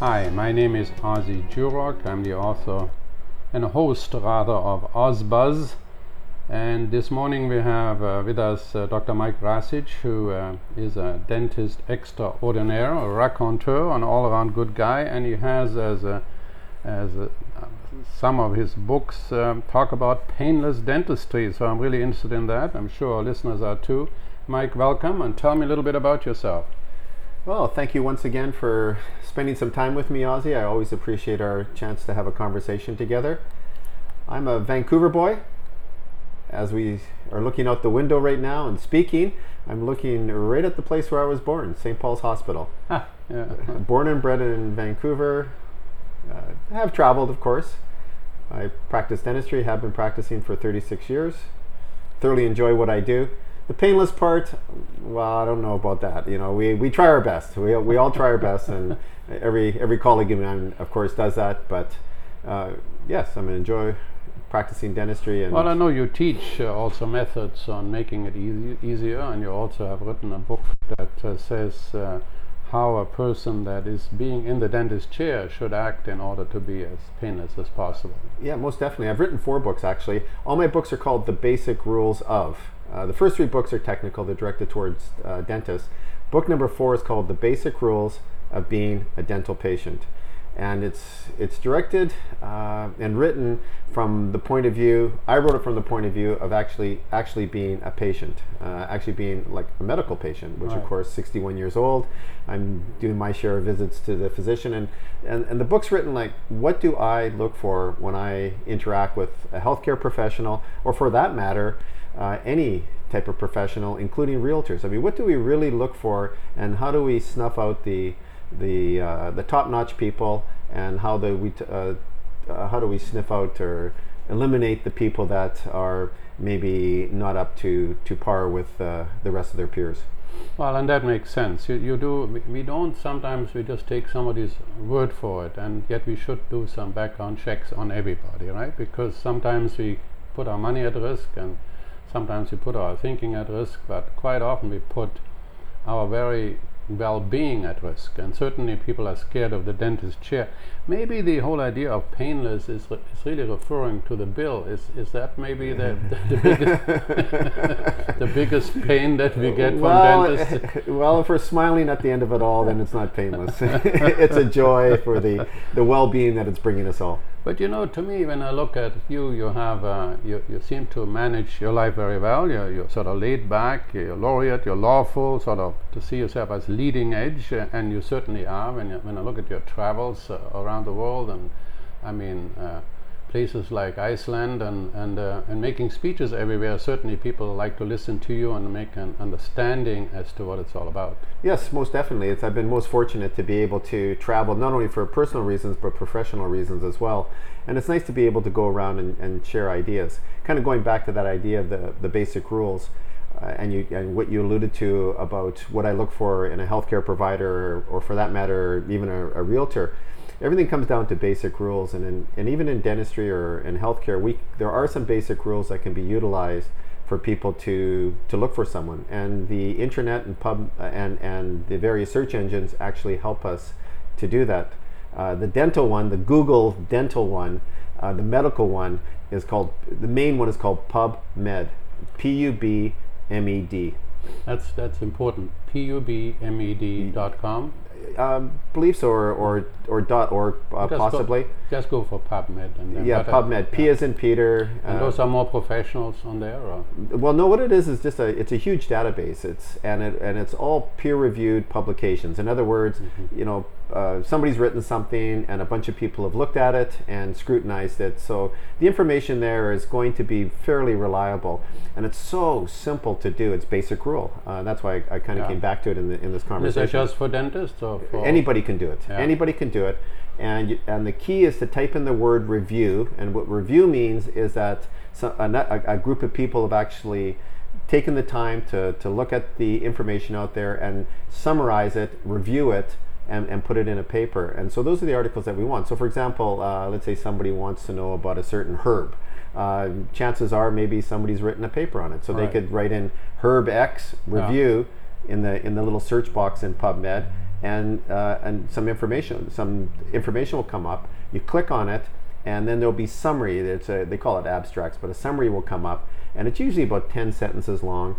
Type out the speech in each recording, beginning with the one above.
Hi, my name is Ozzie Jurock. I'm the author and host, rather, of OzBuzz. And this morning we have uh, with us uh, Dr. Mike Racich, who uh, is a dentist extraordinaire, a raconteur, an all-around good guy, and he has as a, as a, some of his books um, talk about painless dentistry. So I'm really interested in that. I'm sure our listeners are too. Mike, welcome, and tell me a little bit about yourself. Well, thank you once again for spending some time with me, Ozzie. I always appreciate our chance to have a conversation together. I'm a Vancouver boy. As we are looking out the window right now and speaking, I'm looking right at the place where I was born, St. Paul's Hospital. Ah, yeah. born and bred in Vancouver. Uh, I have traveled, of course. I practice dentistry, have been practicing for 36 years. Thoroughly enjoy what I do the painless part, well, I don't know about that. You know, we, we try our best. We, we all try our best, and every every colleague of mine, of course, does that. But uh, yes, I'm gonna enjoy practicing dentistry. And well, I know you teach uh, also methods on making it easy, easier, and you also have written a book that uh, says uh, how a person that is being in the dentist chair should act in order to be as painless as possible. Yeah, most definitely. I've written four books actually. All my books are called The Basic Rules of. Uh, the first three books are technical, they're directed towards uh, dentists. Book number four is called The Basic Rules of Being a Dental Patient. And it's, it's directed uh, and written from the point of view, I wrote it from the point of view of actually, actually being a patient, uh, actually being like a medical patient, which right. of course 61 years old. I'm doing my share of visits to the physician and, and, and the book's written like, what do I look for when I interact with a healthcare professional or for that matter, uh, any type of professional, including realtors. I mean, what do we really look for, and how do we snuff out the the uh, the top-notch people, and how do we t- uh, uh, how do we sniff out or eliminate the people that are maybe not up to to par with uh, the rest of their peers? Well, and that makes sense. You, you do. We don't. Sometimes we just take somebody's word for it, and yet we should do some background checks on everybody, right? Because sometimes we put our money at risk and sometimes we put our thinking at risk, but quite often we put our very well-being at risk. And certainly people are scared of the dentist chair. Maybe the whole idea of painless is, re- is really referring to the bill. Is, is that maybe the, the, the biggest the biggest pain that we get well, from dentists? well if we're smiling at the end of it all then it's not painless. It's a joy for the, the well-being that it's bringing us all but you know, to me, when I look at you, you have uh, you, you seem to manage your life very well. You're, you're sort of laid back. You're laureate. You're lawful. Sort of to see yourself as leading edge, uh, and you certainly are. When you, when I look at your travels uh, around the world, and I mean uh, places like Iceland and and uh, and making speeches everywhere. Certainly, people like to listen to you and make an understanding as to what it's all about. Yes, most definitely. It's, I've been most fortunate to be able to travel not only for personal reasons but professional reasons as well. And it's nice to be able to go around and, and share ideas. Kind of going back to that idea of the the basic rules. Uh, and you and what you alluded to about what I look for in a healthcare provider, or, or for that matter, even a, a realtor everything comes down to basic rules. And in, and even in dentistry or in healthcare we there are some basic rules that can be utilized for people to to look for someone. And the internet and pub and and the various search engines actually help us to do that. Uh, the dental one the google dental one uh, the medical one is called the main one is called pubmed p-u-b-m-e-d that's that's important. Pubmed.com um, beliefs or or or dot org uh, just possibly. Go, just go for PubMed and then yeah, PubMed. P as in Peter. And uh, those are more professionals on there. Or? Well, no. What it is is just a it's a huge database. It's and it and it's all peer reviewed publications. In other words, mm-hmm. you know, uh, somebody's written something and a bunch of people have looked at it and scrutinized it. So the information there is going to be fairly reliable, and it's so simple to do. It's basic rule. Uh, that's why I, I kind of yeah. came back to it in, the, in this conversation. Is it just for dentists or for anybody can do it? Yeah. Anybody can do it, and and the key is to type in the word review. And what review means is that some, a, a group of people have actually taken the time to, to look at the information out there and summarize it, review it, and, and put it in a paper. And so those are the articles that we want. So for example, uh, let's say somebody wants to know about a certain herb. Uh, chances are maybe somebody's written a paper on it. So right. they could write in herb X review yeah. in the in the little search box in PubMed and uh, and some information some information will come up. You click on it, and then there'll be summary. It's a, they call it abstracts, but a summary will come up, and it's usually about ten sentences long.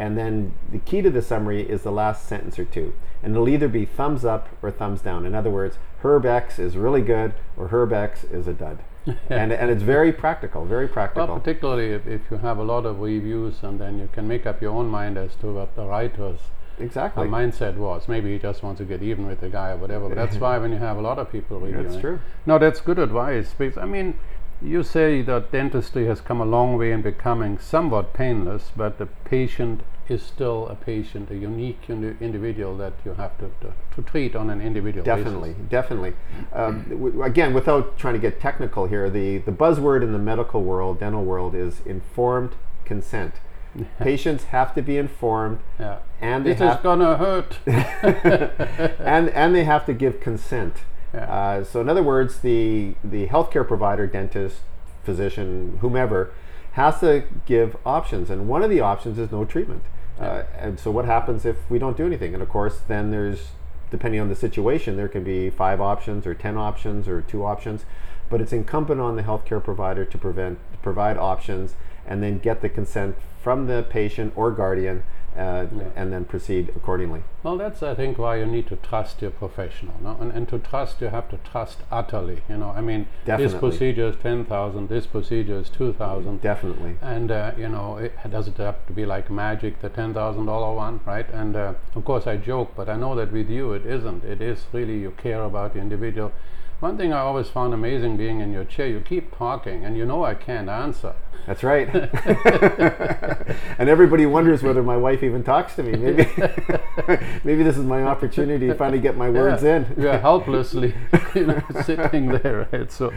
And then the key to the summary is the last sentence or two, and it'll either be thumbs up or thumbs down. In other words, Herbex is really good or Herbex is a dud. and, and it's very practical, very practical. Well, particularly if, if you have a lot of reviews and then you can make up your own mind as to what the writer's exactly. Uh, mindset was. Maybe he just wants to get even with the guy or whatever. But that's why when you have a lot of people reviewing, That's true. No, that's good advice because I mean, you say that dentistry has come a long way in becoming somewhat painless, but the patient is still a patient, a unique indi- individual that you have to, to, to treat on an individual Definitely, basis. definitely. Um, w- again, without trying to get technical here, the, the buzzword in the medical world, dental world, is informed consent. Patients have to be informed, Yeah. and they This is gonna hurt. and and they have to give consent. Yeah. Uh, so in other words, the the healthcare provider, dentist, physician, whomever, has to give options, and one of the options is no treatment. Uh, and so what happens if we don't do anything? And of course, then there's depending on the situation, there can be five options or ten options or two options, but it's incumbent on the healthcare provider to prevent provide options and then get the consent from the patient or guardian, uh, and then proceed accordingly. Well, that's I think why you need to trust your professional, no? And, and to trust, you have to trust utterly. You know, I mean, this procedure is ten thousand, this procedure is two thousand, Definitely. and uh, you know, it, doesn't have to be like magic, the ten thousand dollar one, right? And uh, of course, I joke, but I know that with you, it isn't. It is really you care about the individual. One thing I always found amazing being in your chair, you keep talking, and you know I can't answer. That's right. and everybody wonders whether my wife even talks to me. Maybe, maybe this is my opportunity to finally get my words Yeah, in. You are helplessly you know, sitting there, right? So,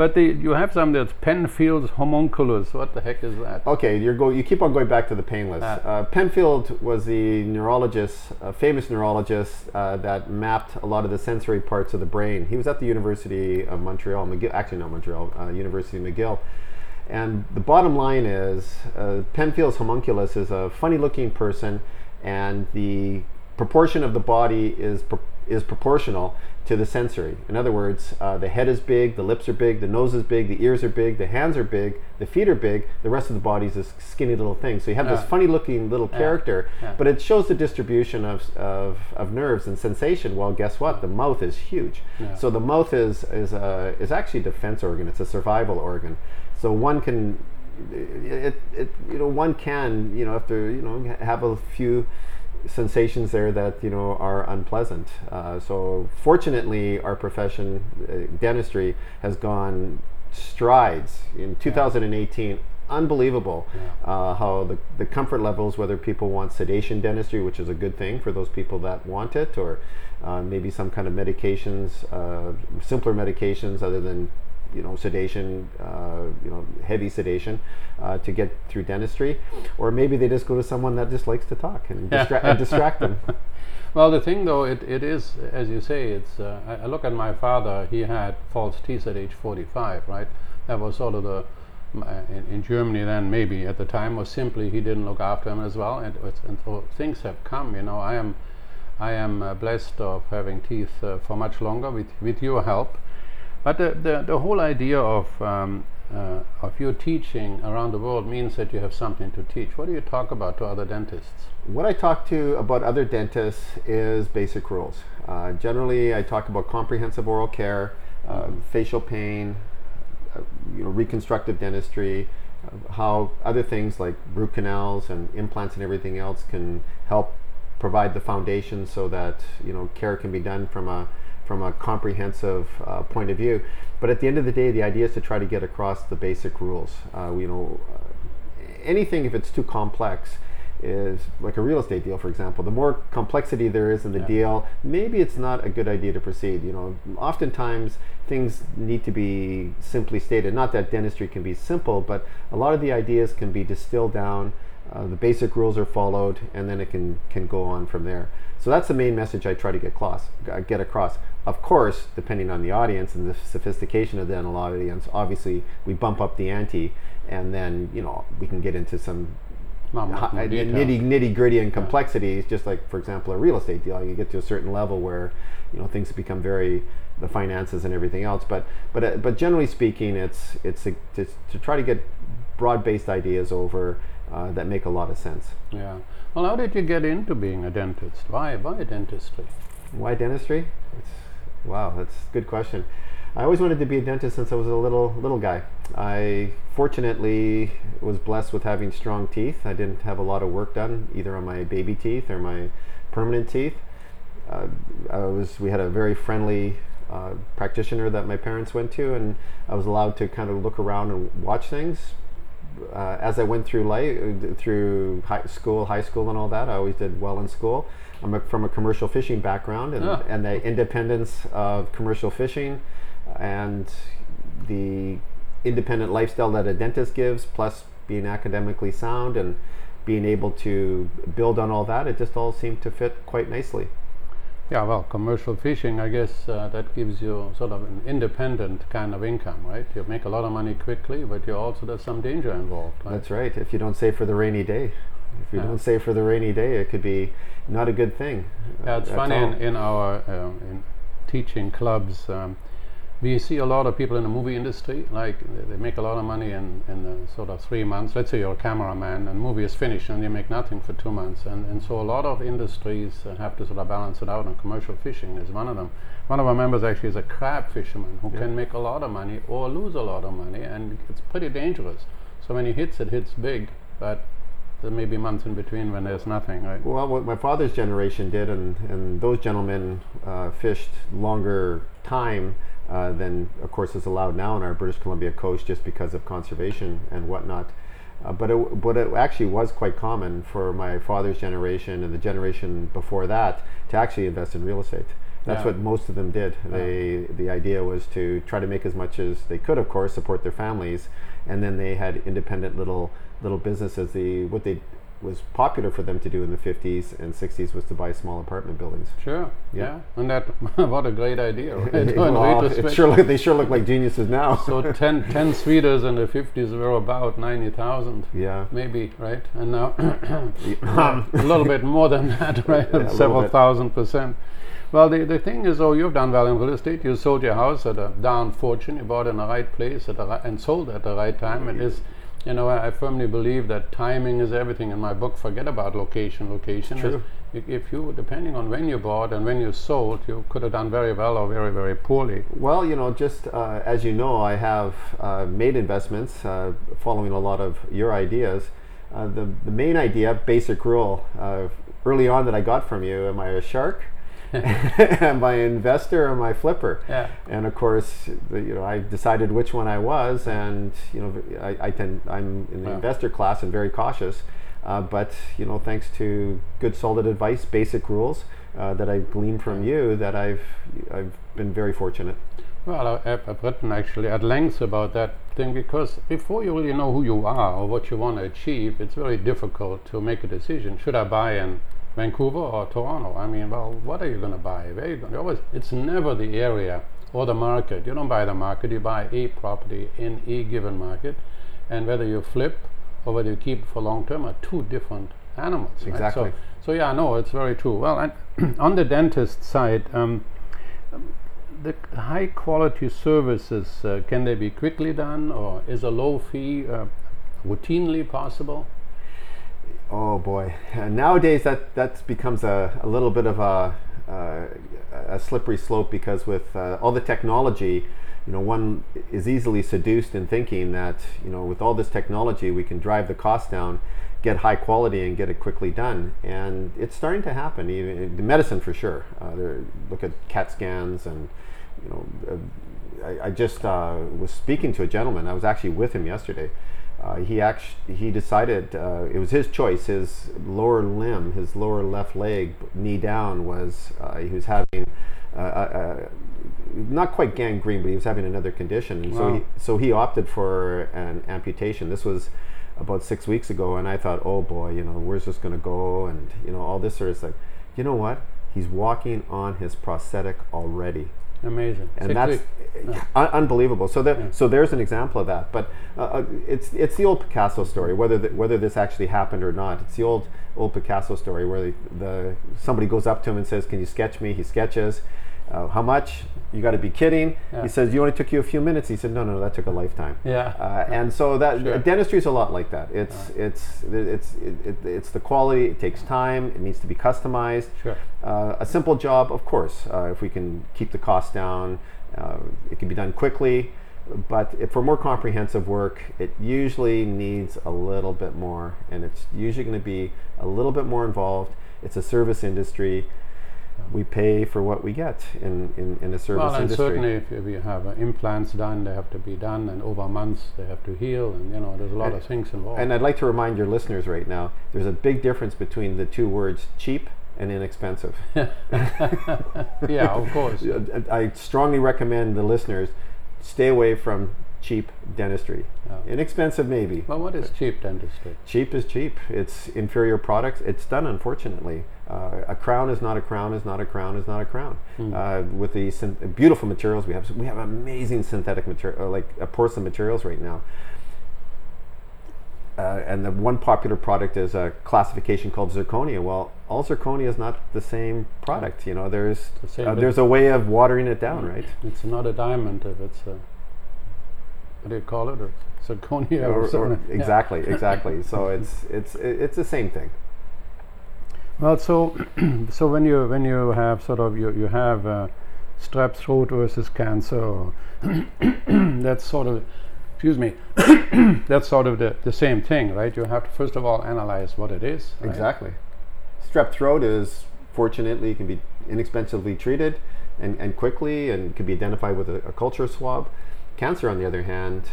but the, you have something that's Penfield's homunculus. What the heck is that? Okay, you're go. You keep on going back to the painless. Ah. Uh, Penfield was the neurologist, a famous neurologist uh, that mapped a lot of the sensory parts of the brain. He was at the University of Montreal, McGill, actually not Montreal, uh, University of McGill. And the bottom line is, uh, Penfield's homunculus is a funny-looking person, and the proportion of the body is pro- is proportional to the sensory. In other words, uh, the head is big, the lips are big, the nose is big, the ears are big, the hands are big, the feet are big. The rest of the body is this skinny little thing. So you have this funny-looking little character, Yeah. but it shows the distribution of, of, of nerves and sensation. Well, guess what? The mouth is huge. Yeah. So the mouth is is a, is actually a defense organ. It's a survival organ. So one can, it, it you know one can you know after you know have a few sensations there that you know are unpleasant. Uh, so fortunately, our profession, uh, dentistry, has gone strides in 2018. Unbelievable uh, how the, the comfort levels, whether people want sedation dentistry, which is a good thing for those people that want it, or uh, maybe some kind of medications, uh, simpler medications other than you know sedation, uh, you know heavy sedation uh, to get through dentistry, or maybe they just go to someone that just likes to talk and, distra- and distract them. Well, the thing though, it, it is, as you say, it's. Uh, I, I look at my father. He had false teeth at age 45, right? That was sort of the uh, in, in Germany then maybe at the time was simply he didn't look after him as well, and, and so things have come. You know, I am, I am uh, blessed of having teeth uh, for much longer with with your help. But the, the, the whole idea of, um, uh, of your teaching around the world means that you have something to teach. What do you talk about to other dentists? What I talk to about other dentists is basic rules. Uh, generally, I talk about comprehensive oral care, uh, facial pain, uh, you know, reconstructive dentistry, uh, how other things like root canals and implants and everything else can help provide the foundation so that you know care can be done from a from a comprehensive uh, point of view. But at the end of the day, the idea is to try to get across the basic rules. Uh, you know, anything if it's too complex is like a real estate deal, for example. The more complexity there is in the Yeah. deal, maybe it's not a good idea to proceed. You know, oftentimes things need to be simply stated. Not that dentistry can be simple, but a lot of the ideas can be distilled down. Uh, the basic rules are followed, and then it can can go on from there. So that's the main message I try to get across. Get across. Of course, depending on the audience and the sophistication of the audience, obviously we bump up the ante, and then you know we can get into some hi- nitty nitty gritty and complexities. Just like, for example, a real estate deal, you get to a certain level where you know things become very the finances and everything else. But but uh, but generally speaking, it's it's, a, it's to try to get broad based ideas over uh, that make a lot of sense. Yeah. Well, how did you get into being a dentist? Why? Why dentistry? Why dentistry? It's, wow, that's a good question. I always wanted to be a dentist since I was a little little guy. I fortunately was blessed with having strong teeth. I didn't have a lot of work done either on my baby teeth or my permanent teeth. Uh, I was we had a very friendly uh, practitioner that my parents went to, and I was allowed to kind of look around and watch things. Uh, as I went through life, through high school, high school, and all that, I always did well in school. I'm a, from a commercial fishing background, and, Ah. and the independence of commercial fishing, and the independent lifestyle that a dentist gives, plus being academically sound and being able to build on all that, it just all seemed to fit quite nicely. Yeah, well, commercial fishing, I guess uh, that gives you sort of an independent kind of income, right? You make a lot of money quickly, but you also there's some danger involved, right? That's right. If you don't save for the rainy day, if you Yeah. don't save for the rainy day, it could be not a good thing. Yeah, it's funny all. in, in our um, in teaching clubs, um, we see a lot of people in the movie industry, like they- make a lot of money in, in the sort of three months. Let's say you're a cameraman and movie is finished and you make nothing for two months. And, and so a lot of industries uh, have to sort of balance it out and commercial fishing is one of them. One of our members actually is a crab fisherman who can make a lot of money or lose a lot of money and it's pretty dangerous. So when he hits it, hits big, but there may be months in between when there's nothing, right? Well, what my father's generation did, and, and those gentlemen uh, fished longer time uh, than, of course, is allowed now on our British Columbia coast just because of conservation and whatnot. Uh, but, it, but it actually was quite common for my father's generation and the generation before that to actually invest in real estate. That's Yeah. what most of them did. They, the idea was to try to make as much as they could, of course, support their families, and then they had independent little little businesses. The what they was popular for them to do in the 50s and 60s was to buy small apartment buildings. Sure. Yeah. Yeah. And that what a great idea, right? Well, it sure look, they sure look like geniuses now. so 10, 10 suiters in the 50s were about 90,000. yeah. Maybe, right? And now a little bit more than that, right? Yeah, Several thousand percent. Well, the, the thing is, oh, you've done real estate. You sold your house at a down fortune. You bought in the right place at the ri- and sold at the right time. It is, you know, I, I firmly believe that timing is everything. In my book, forget about location. Location is true. if, if you, depending on when you bought and when you sold, you could have done very well or very, very poorly. Well, you know, just uh, as you know, I have uh, made investments uh, following a lot of your ideas. Uh, the, the main idea, basic rule, uh, early on that I got from you, am I a shark? am I investor or am I a flipper? Yeah. And of course, you know, I decided which one I was, and you know, I, I tend I'm in the Wow. investor class and very cautious. Uh, but you know, thanks to good, solid advice, basic rules uh, that I've gleaned from you, that I've I've been very fortunate. Well, I- I've, written actually at length about that thing because before you really know who you are or what you want to achieve, it's very difficult to make a decision. Should I buy in Vancouver or Toronto? I mean, well, what are you going to buy? Where are you? Always, it's never the area or the market. You don't buy the market. You buy a property in a given market, and whether you flip or whether you keep for long term are two different animals. right? Exactly. So, so yeah, no, it's very true. Well, and on the dentist side. Um, the high quality services uh, can they be quickly done or is a low fee uh, routinely possible Oh boy! Uh, nowadays, that that becomes a, a little bit of a uh, a slippery slope because with uh, all the technology, you know, one is easily seduced in thinking that you know, with all this technology, we can drive the cost down, get high quality, and get it quickly done. And it's starting to happen. Even in medicine, for sure. Uh, there, look at CAT scans, and you know, uh, I, I just uh, was speaking to a gentleman. I was actually with him yesterday. Uh, he actually he decided uh, it was his choice. His lower limb, his lower left leg, knee down, was uh, he was having uh, uh, uh, not quite gangrene, but he was having another condition. And so he, so he opted for an amputation. This was about six weeks ago, and I thought, oh boy, you know, where's this going to go? And you know, all this sort of stuff. You know what? He's walking on his prosthetic already. Amazing. and Six that's weeks. un- unbelievable. So that Yeah. so there's an example of that. But uh, uh, it's it's the old Picasso story. Whether th- whether this actually happened or not, it's the old old Picasso story where the, the somebody goes up to him and says, "Can you sketch me?" He sketches. Uh, how much? You got to be kidding. Yeah. He says, "You only took you a few minutes." He said, "No, no, that took a lifetime." Yeah. Uh, and so that Sure. dentistry is a lot like that. It's it's it's it, it, it's the quality. It takes time. It needs to be customized. Sure. Uh, a simple job, of course, uh, if we can keep the cost down, uh, it can be done quickly. But for more comprehensive work, it usually needs a little bit more, and it's usually going to be a little bit more involved. It's a service industry. We pay for what we get in, in, in a service Well, and industry. certainly if you- you have uh, implants done, they have to be done, and over months they have to heal, and you know there's a lot And- of things involved. And I'd like to remind your listeners right now there's a big difference between the two words cheap and inexpensive. yeah, of course. I strongly recommend the listeners stay away from cheap dentistry. Inexpensive, maybe. Well, what is cheap dentistry? Cheap is cheap. It's inferior products. It's done, unfortunately. Uh, a crown is not a crown. Is not a crown. Is not a crown. Hmm. Uh, with the syn- beautiful materials we have, we have amazing synthetic material, uh, like uh, porcelain materials right now. Uh, and the one popular product is a classification called zirconia. Well, all zirconia is not the same product. You know, there's The uh, there's a way of watering it down, right? It's not a diamond if it's a what do you call it? Or zirconia or, Or- or- something. Yeah. exactly, exactly. So it's it's it's the same thing. Well, so so when you when you have sort of you you have uh, strep throat versus cancer, that's sort of excuse me, that's sort of the, the same thing, right? You have to first of all analyze what it is. right? Exactly. Strep throat is fortunately can be inexpensively treated and, and quickly and can be identified with a, a culture swab. Cancer, on the other hand,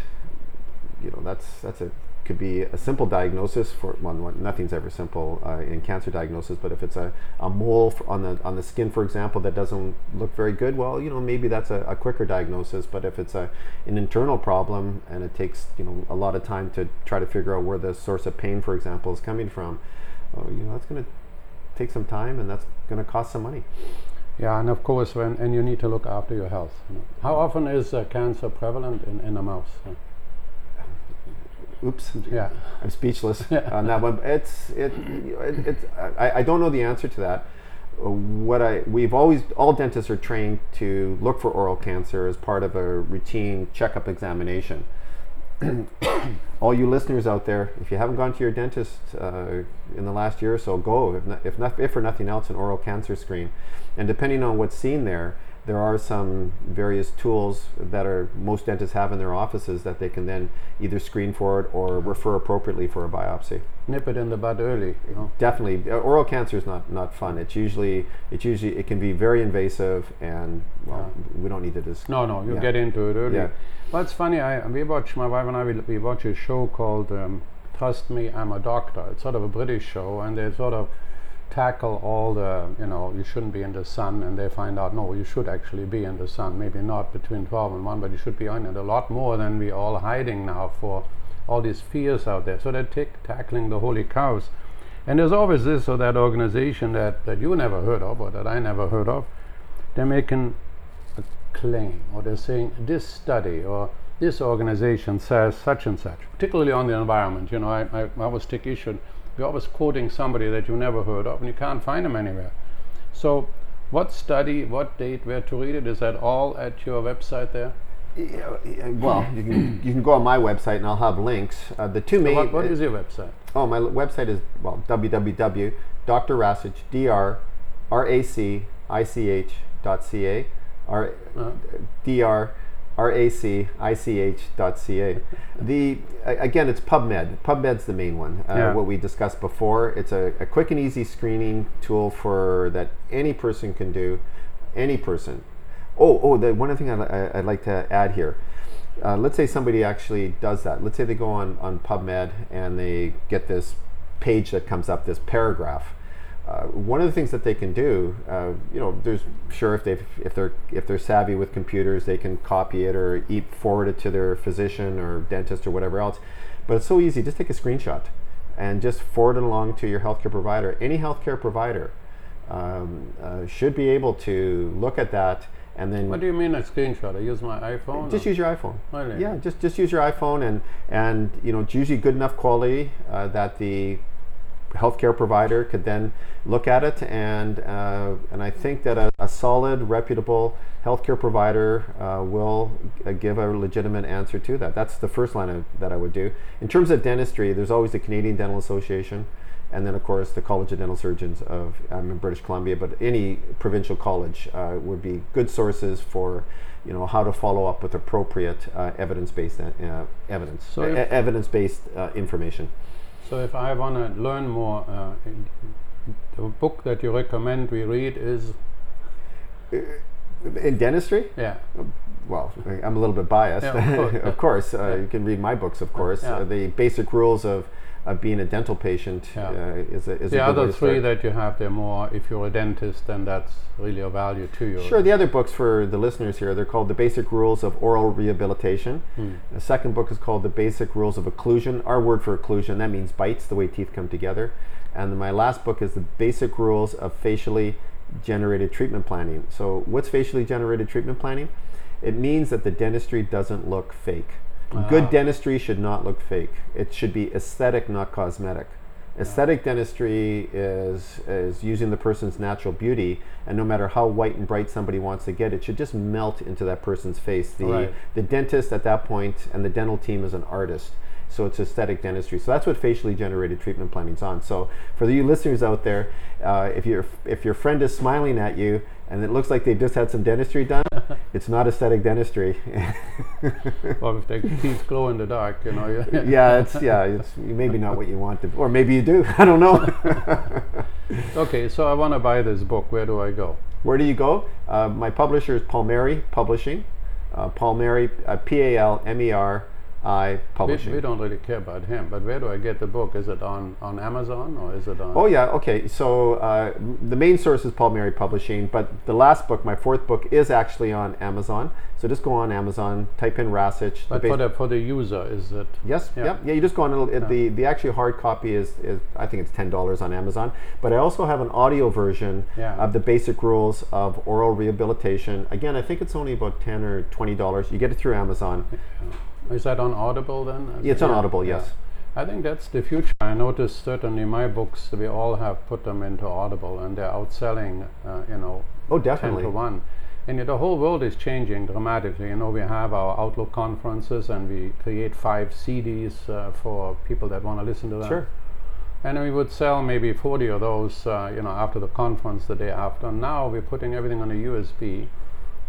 you know that's that's a could be a simple diagnosis for well, nothing's ever simple uh, in cancer diagnosis but if it's a, a mole on the on the skin for example that doesn't look very good well you know maybe that's a, a quicker diagnosis but if it's a an internal problem and it takes you know a lot of time to try to figure out where the source of pain for example is coming from uh, you know that's going to take some time and that's going to cost some money Yeah, and of course, when and you need to look after your health. you know. How often is uh, cancer prevalent in, in a mouse? Uh, oops Yeah. I'm speechless Yeah. on that one. It's it, it it's I, I don't know the answer to that. What I we've always all dentists are trained to look for oral cancer as part of a routine checkup examination. all you listeners out there, if you haven't gone to your dentist uh, in the last year or so, go. If not, if not, if for nothing else, an oral cancer screen. And depending on what's seen there, there are some various tools that are most dentists have in their offices that they can then either screen for it or refer appropriately for a biopsy. Nip it in the bud early. You know? Definitely, uh, oral cancer is not not fun. It's usually it's usually it can be very invasive, and well, we don't need to dis- No, no, you Yeah. get into it early. Yeah. Well, it's funny. I we watch my wife and I. We, we watch a show called um, "Trust Me, I'm a Doctor." It's sort of a British show, and they sort of tackle all the you know you shouldn't be in the sun, and they find out no, you should actually be in the sun. Maybe not between twelve and one, but you should be on it a lot more than we all hiding now for all these fears out there. So they're take, tackling the holy cows. And there's always this or that organization that, that you never heard of or that I never heard of. They're making a claim or they're saying this study or this organization says such and such, particularly on the environment. You know, I, I, I always take issue. We're always quoting somebody that you never heard of and you can't find them anywhere. So, what study, what date, where to read it? Is that all at your website there? Yeah, yeah, well, you can you can go on my website and I'll have links. Uh, the two main. What, what is your website? Oh, my l- website is well www.drracich d r r a c i c h dot c a r Uh, d r r a c i c h dot c a. The again, it's PubMed. PubMed's the main one. Uh, Yeah. What we discussed before. It's a, a quick and easy screening tool for that any person can do. Any person. Oh, oh, the one other thing I'd, I- I'd like to add here. Uh, let's say somebody actually does that. Let's say they go on, on PubMed and they get this page that comes up, this paragraph. Uh, one of the things that they can do, uh, you know, there's sure if they if they're if they're savvy with computers, they can copy it or e- forward it to their physician or dentist or whatever else. But it's so easy. Just take a screenshot and just forward it along to your healthcare provider. Any healthcare provider um, uh, should be able to look at that and then What do you mean a screenshot? I use my iPhone. just or- use your iPhone. Really? Yeah, just just use your iPhone, and and you know it's usually good enough quality uh, that the healthcare provider could then look at it, and uh, and I think that a, a solid, reputable healthcare provider uh, will uh, give a legitimate answer to that. That's the first line of, that I would do. In terms of dentistry, there's always the Canadian Dental Association. And then, of course, the College of Dental Surgeons of I'm in British Columbia, but any provincial college uh, would be good sources for, you know, how to follow up with appropriate uh, evidence-based uh, evidence, So evidence-based uh, information. So if I want to learn more, uh, the book that you recommend we read is In dentistry, yeah. well, I'm a little bit biased. Yeah, of course, of course, uh, Yeah. you can read my books, of course. Yeah. Uh, the basic rules of, of being a dental patient Yeah. uh, is a, is a The way other three that you have, they're more. If you're a dentist, then that's really of value to you. Sure, the other books for the listeners here, they're called The Basic Rules of Oral Rehabilitation. Hmm. The second book is called The Basic Rules of Occlusion. Our word for occlusion, that means bites, the way teeth come together. And then my last book is The Basic Rules of Facially Generated Treatment Planning. So, what's facially generated treatment planning? It means that the dentistry doesn't look fake. Good Ah. dentistry should not look fake. It should be aesthetic, not cosmetic. Aesthetic dentistry is is using the person's natural beauty, and no matter how white and bright somebody wants to get, it should just melt into that person's face. The Right. the dentist at that point and the dental team is an artist. So it's aesthetic dentistry. So that's what facially generated treatment planning is on. So for the you listeners out there, uh, if your if your friend is smiling at you and it looks like they just had some dentistry done, it's not aesthetic dentistry. well, if their teeth glow in the dark, you know. yeah, it's yeah, it's maybe not what you want to, or maybe you do. I don't know. okay, so I want to buy this book. Where do I go? Where do you go? Uh, my publisher is Palmeri Publishing. Uh, Palmeri, uh, P A L M E R I We, Publishing. we don't really care about him, but where do I get the book? Is it on, on Amazon or is it on? Oh yeah, okay. So uh, the main source is Palmeri Publishing, but the last book, my fourth book, is actually on Amazon. So just go on Amazon, type in Racich. But for the for the user, is it? Yes, Yeah. yeah. yeah, You just go on. it- The the actual hard copy is, is I think it's ten dollars on Amazon. But I also have an audio version Yeah. of the basic rules of oral rehabilitation. Again, I think it's only about ten or twenty dollars. You get it through Amazon. Is that on Audible then? It's on Audible, yes. I think that's the future. I noticed certainly my books, we all have put them into Audible and they're outselling, uh, you know, Oh, 10 definitely. to 1. And the whole world is changing dramatically. You know, we have our Outlook conferences and we create five CDs uh, for people that want to listen to them. Sure. And we would sell maybe 40 of those, uh, you know, after the conference the day after. Now we're putting everything on a USB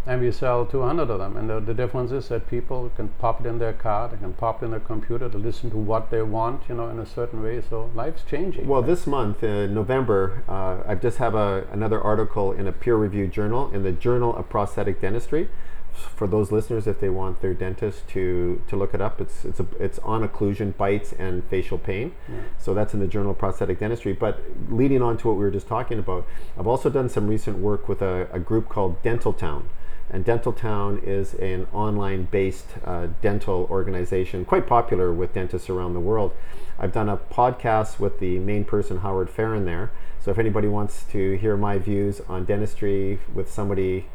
and we sell 200 of them. And the, the difference is that people can pop it in their car, they can pop it in their computer to listen to what they want, you know, in a certain way. So life's changing. Well, this month, in November, uh, I just have a, another article in a peer-reviewed journal in the Journal of Prosthetic Dentistry. For those listeners, if they want their dentist to, to look it up, it's it's a, it's on occlusion, bites, and facial pain. So that's in the Journal of Prosthetic Dentistry. But leading on to what we were just talking about, I've also done some recent work with a, a group called Dental Town. And Dental Town is an online based uh, dental organization, quite popular with dentists around the world. I've done a podcast with the main person, Howard Farran, there. So if anybody wants to hear my views on dentistry with somebody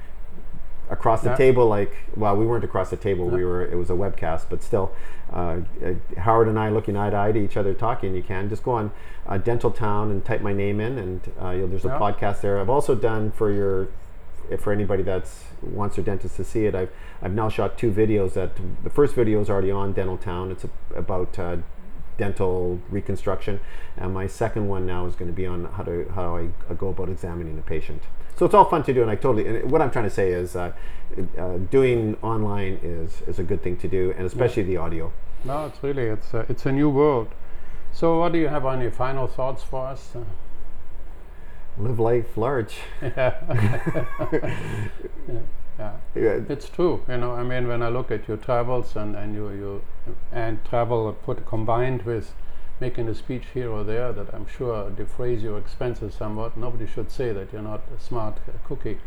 across the Yeah. table, like, well, we weren't across the table, we were, it was a webcast, but still, uh, uh, Howard and I looking eye to eye to each other talking, you can just go on uh, Dental Town and type my name in, and uh, you'll, there's a Yeah. podcast there. I've also done for your if for anybody that wants their dentist to see it, I've I've now shot two videos. That the first video is already on Dental Town. It's a, about uh, dental reconstruction, and my second one now is going to be on how to how I, go about examining a patient. So it's all fun to do, and I totally. And what I'm trying to say is, uh, uh, doing online is is a good thing to do, and especially the audio. No, it's really it's a, it's a new world. So, what do you have? Any final thoughts for us? Live life large. yeah. yeah. Yeah, It's true, you know. I mean, when I look at your travels and and you you and travel put combined with making a speech here or there, that I'm sure defrays your expenses somewhat. Nobody should say that you're not a smart cookie.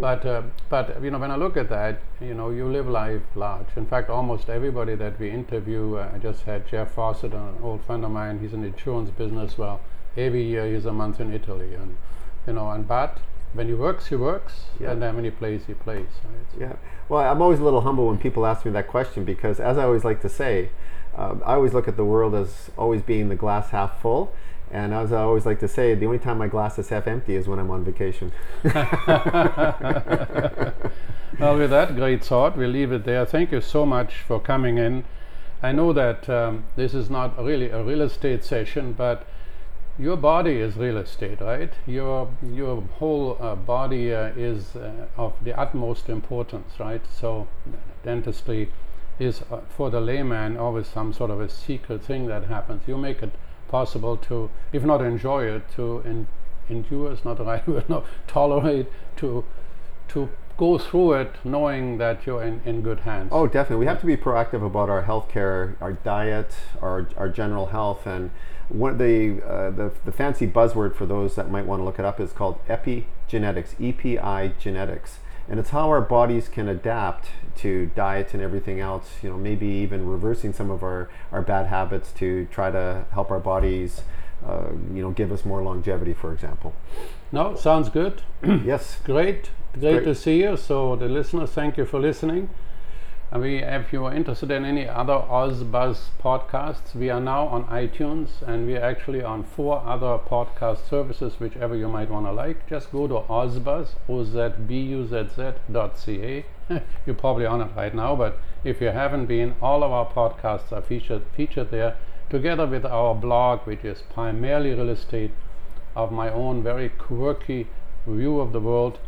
But uh, but you know, when I look at that, you know, you live life large. In fact, almost everybody that we interview, uh, I just had Jeff Fawcett, an old friend of mine. He's in the insurance business. Well, every year he's a month in Italy, and you know, and but when he works, he works, Yeah. and then when he plays, he plays. Right? Yeah. Well, I'm always a little humble when people ask me that question because, as I always like to say, um, I always look at the world as always being the glass half full. And as I always like to say, the only time my glass is half empty is when I'm on vacation. well, with that great thought, we'll leave it there. Thank you so much for coming in. I know that um, this is not really a real estate session, but your body is real estate, right? Your your whole uh, body uh, is uh, of the utmost importance, right? So, dentistry is uh, for the layman always some sort of a secret thing that happens. You make it possible to, if not enjoy it, to en- endure is not the right word, no, tolerate, to to go through it knowing that you're in, in good hands. Oh, definitely. We have to be proactive about our healthcare, our diet, our, our general health, and one of the, uh, the the fancy buzzword for those that might want to look it up is called epigenetics, EPI genetics, and it's how our bodies can adapt to diet and everything else. You know, maybe even reversing some of our our bad habits to try to help our bodies. Uh, you know, give us more longevity, for example. No, sounds good. yes. Great, great, great. to see you. So the listeners, thank you for listening. And we, if you are interested in any other OzBuzz podcasts, we are now on iTunes and we are actually on four other podcast services, whichever you might want to like. Just go to OzBuzz, O-Z-B-U-Z-Z dot C-A. You're probably on it right now, but if you haven't been, all of our podcasts are featured, featured there, together with our blog, which is primarily real estate, of my own very quirky view of the world.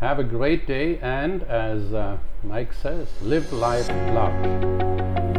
Have a great day, and as uh, Mike says, live life, love.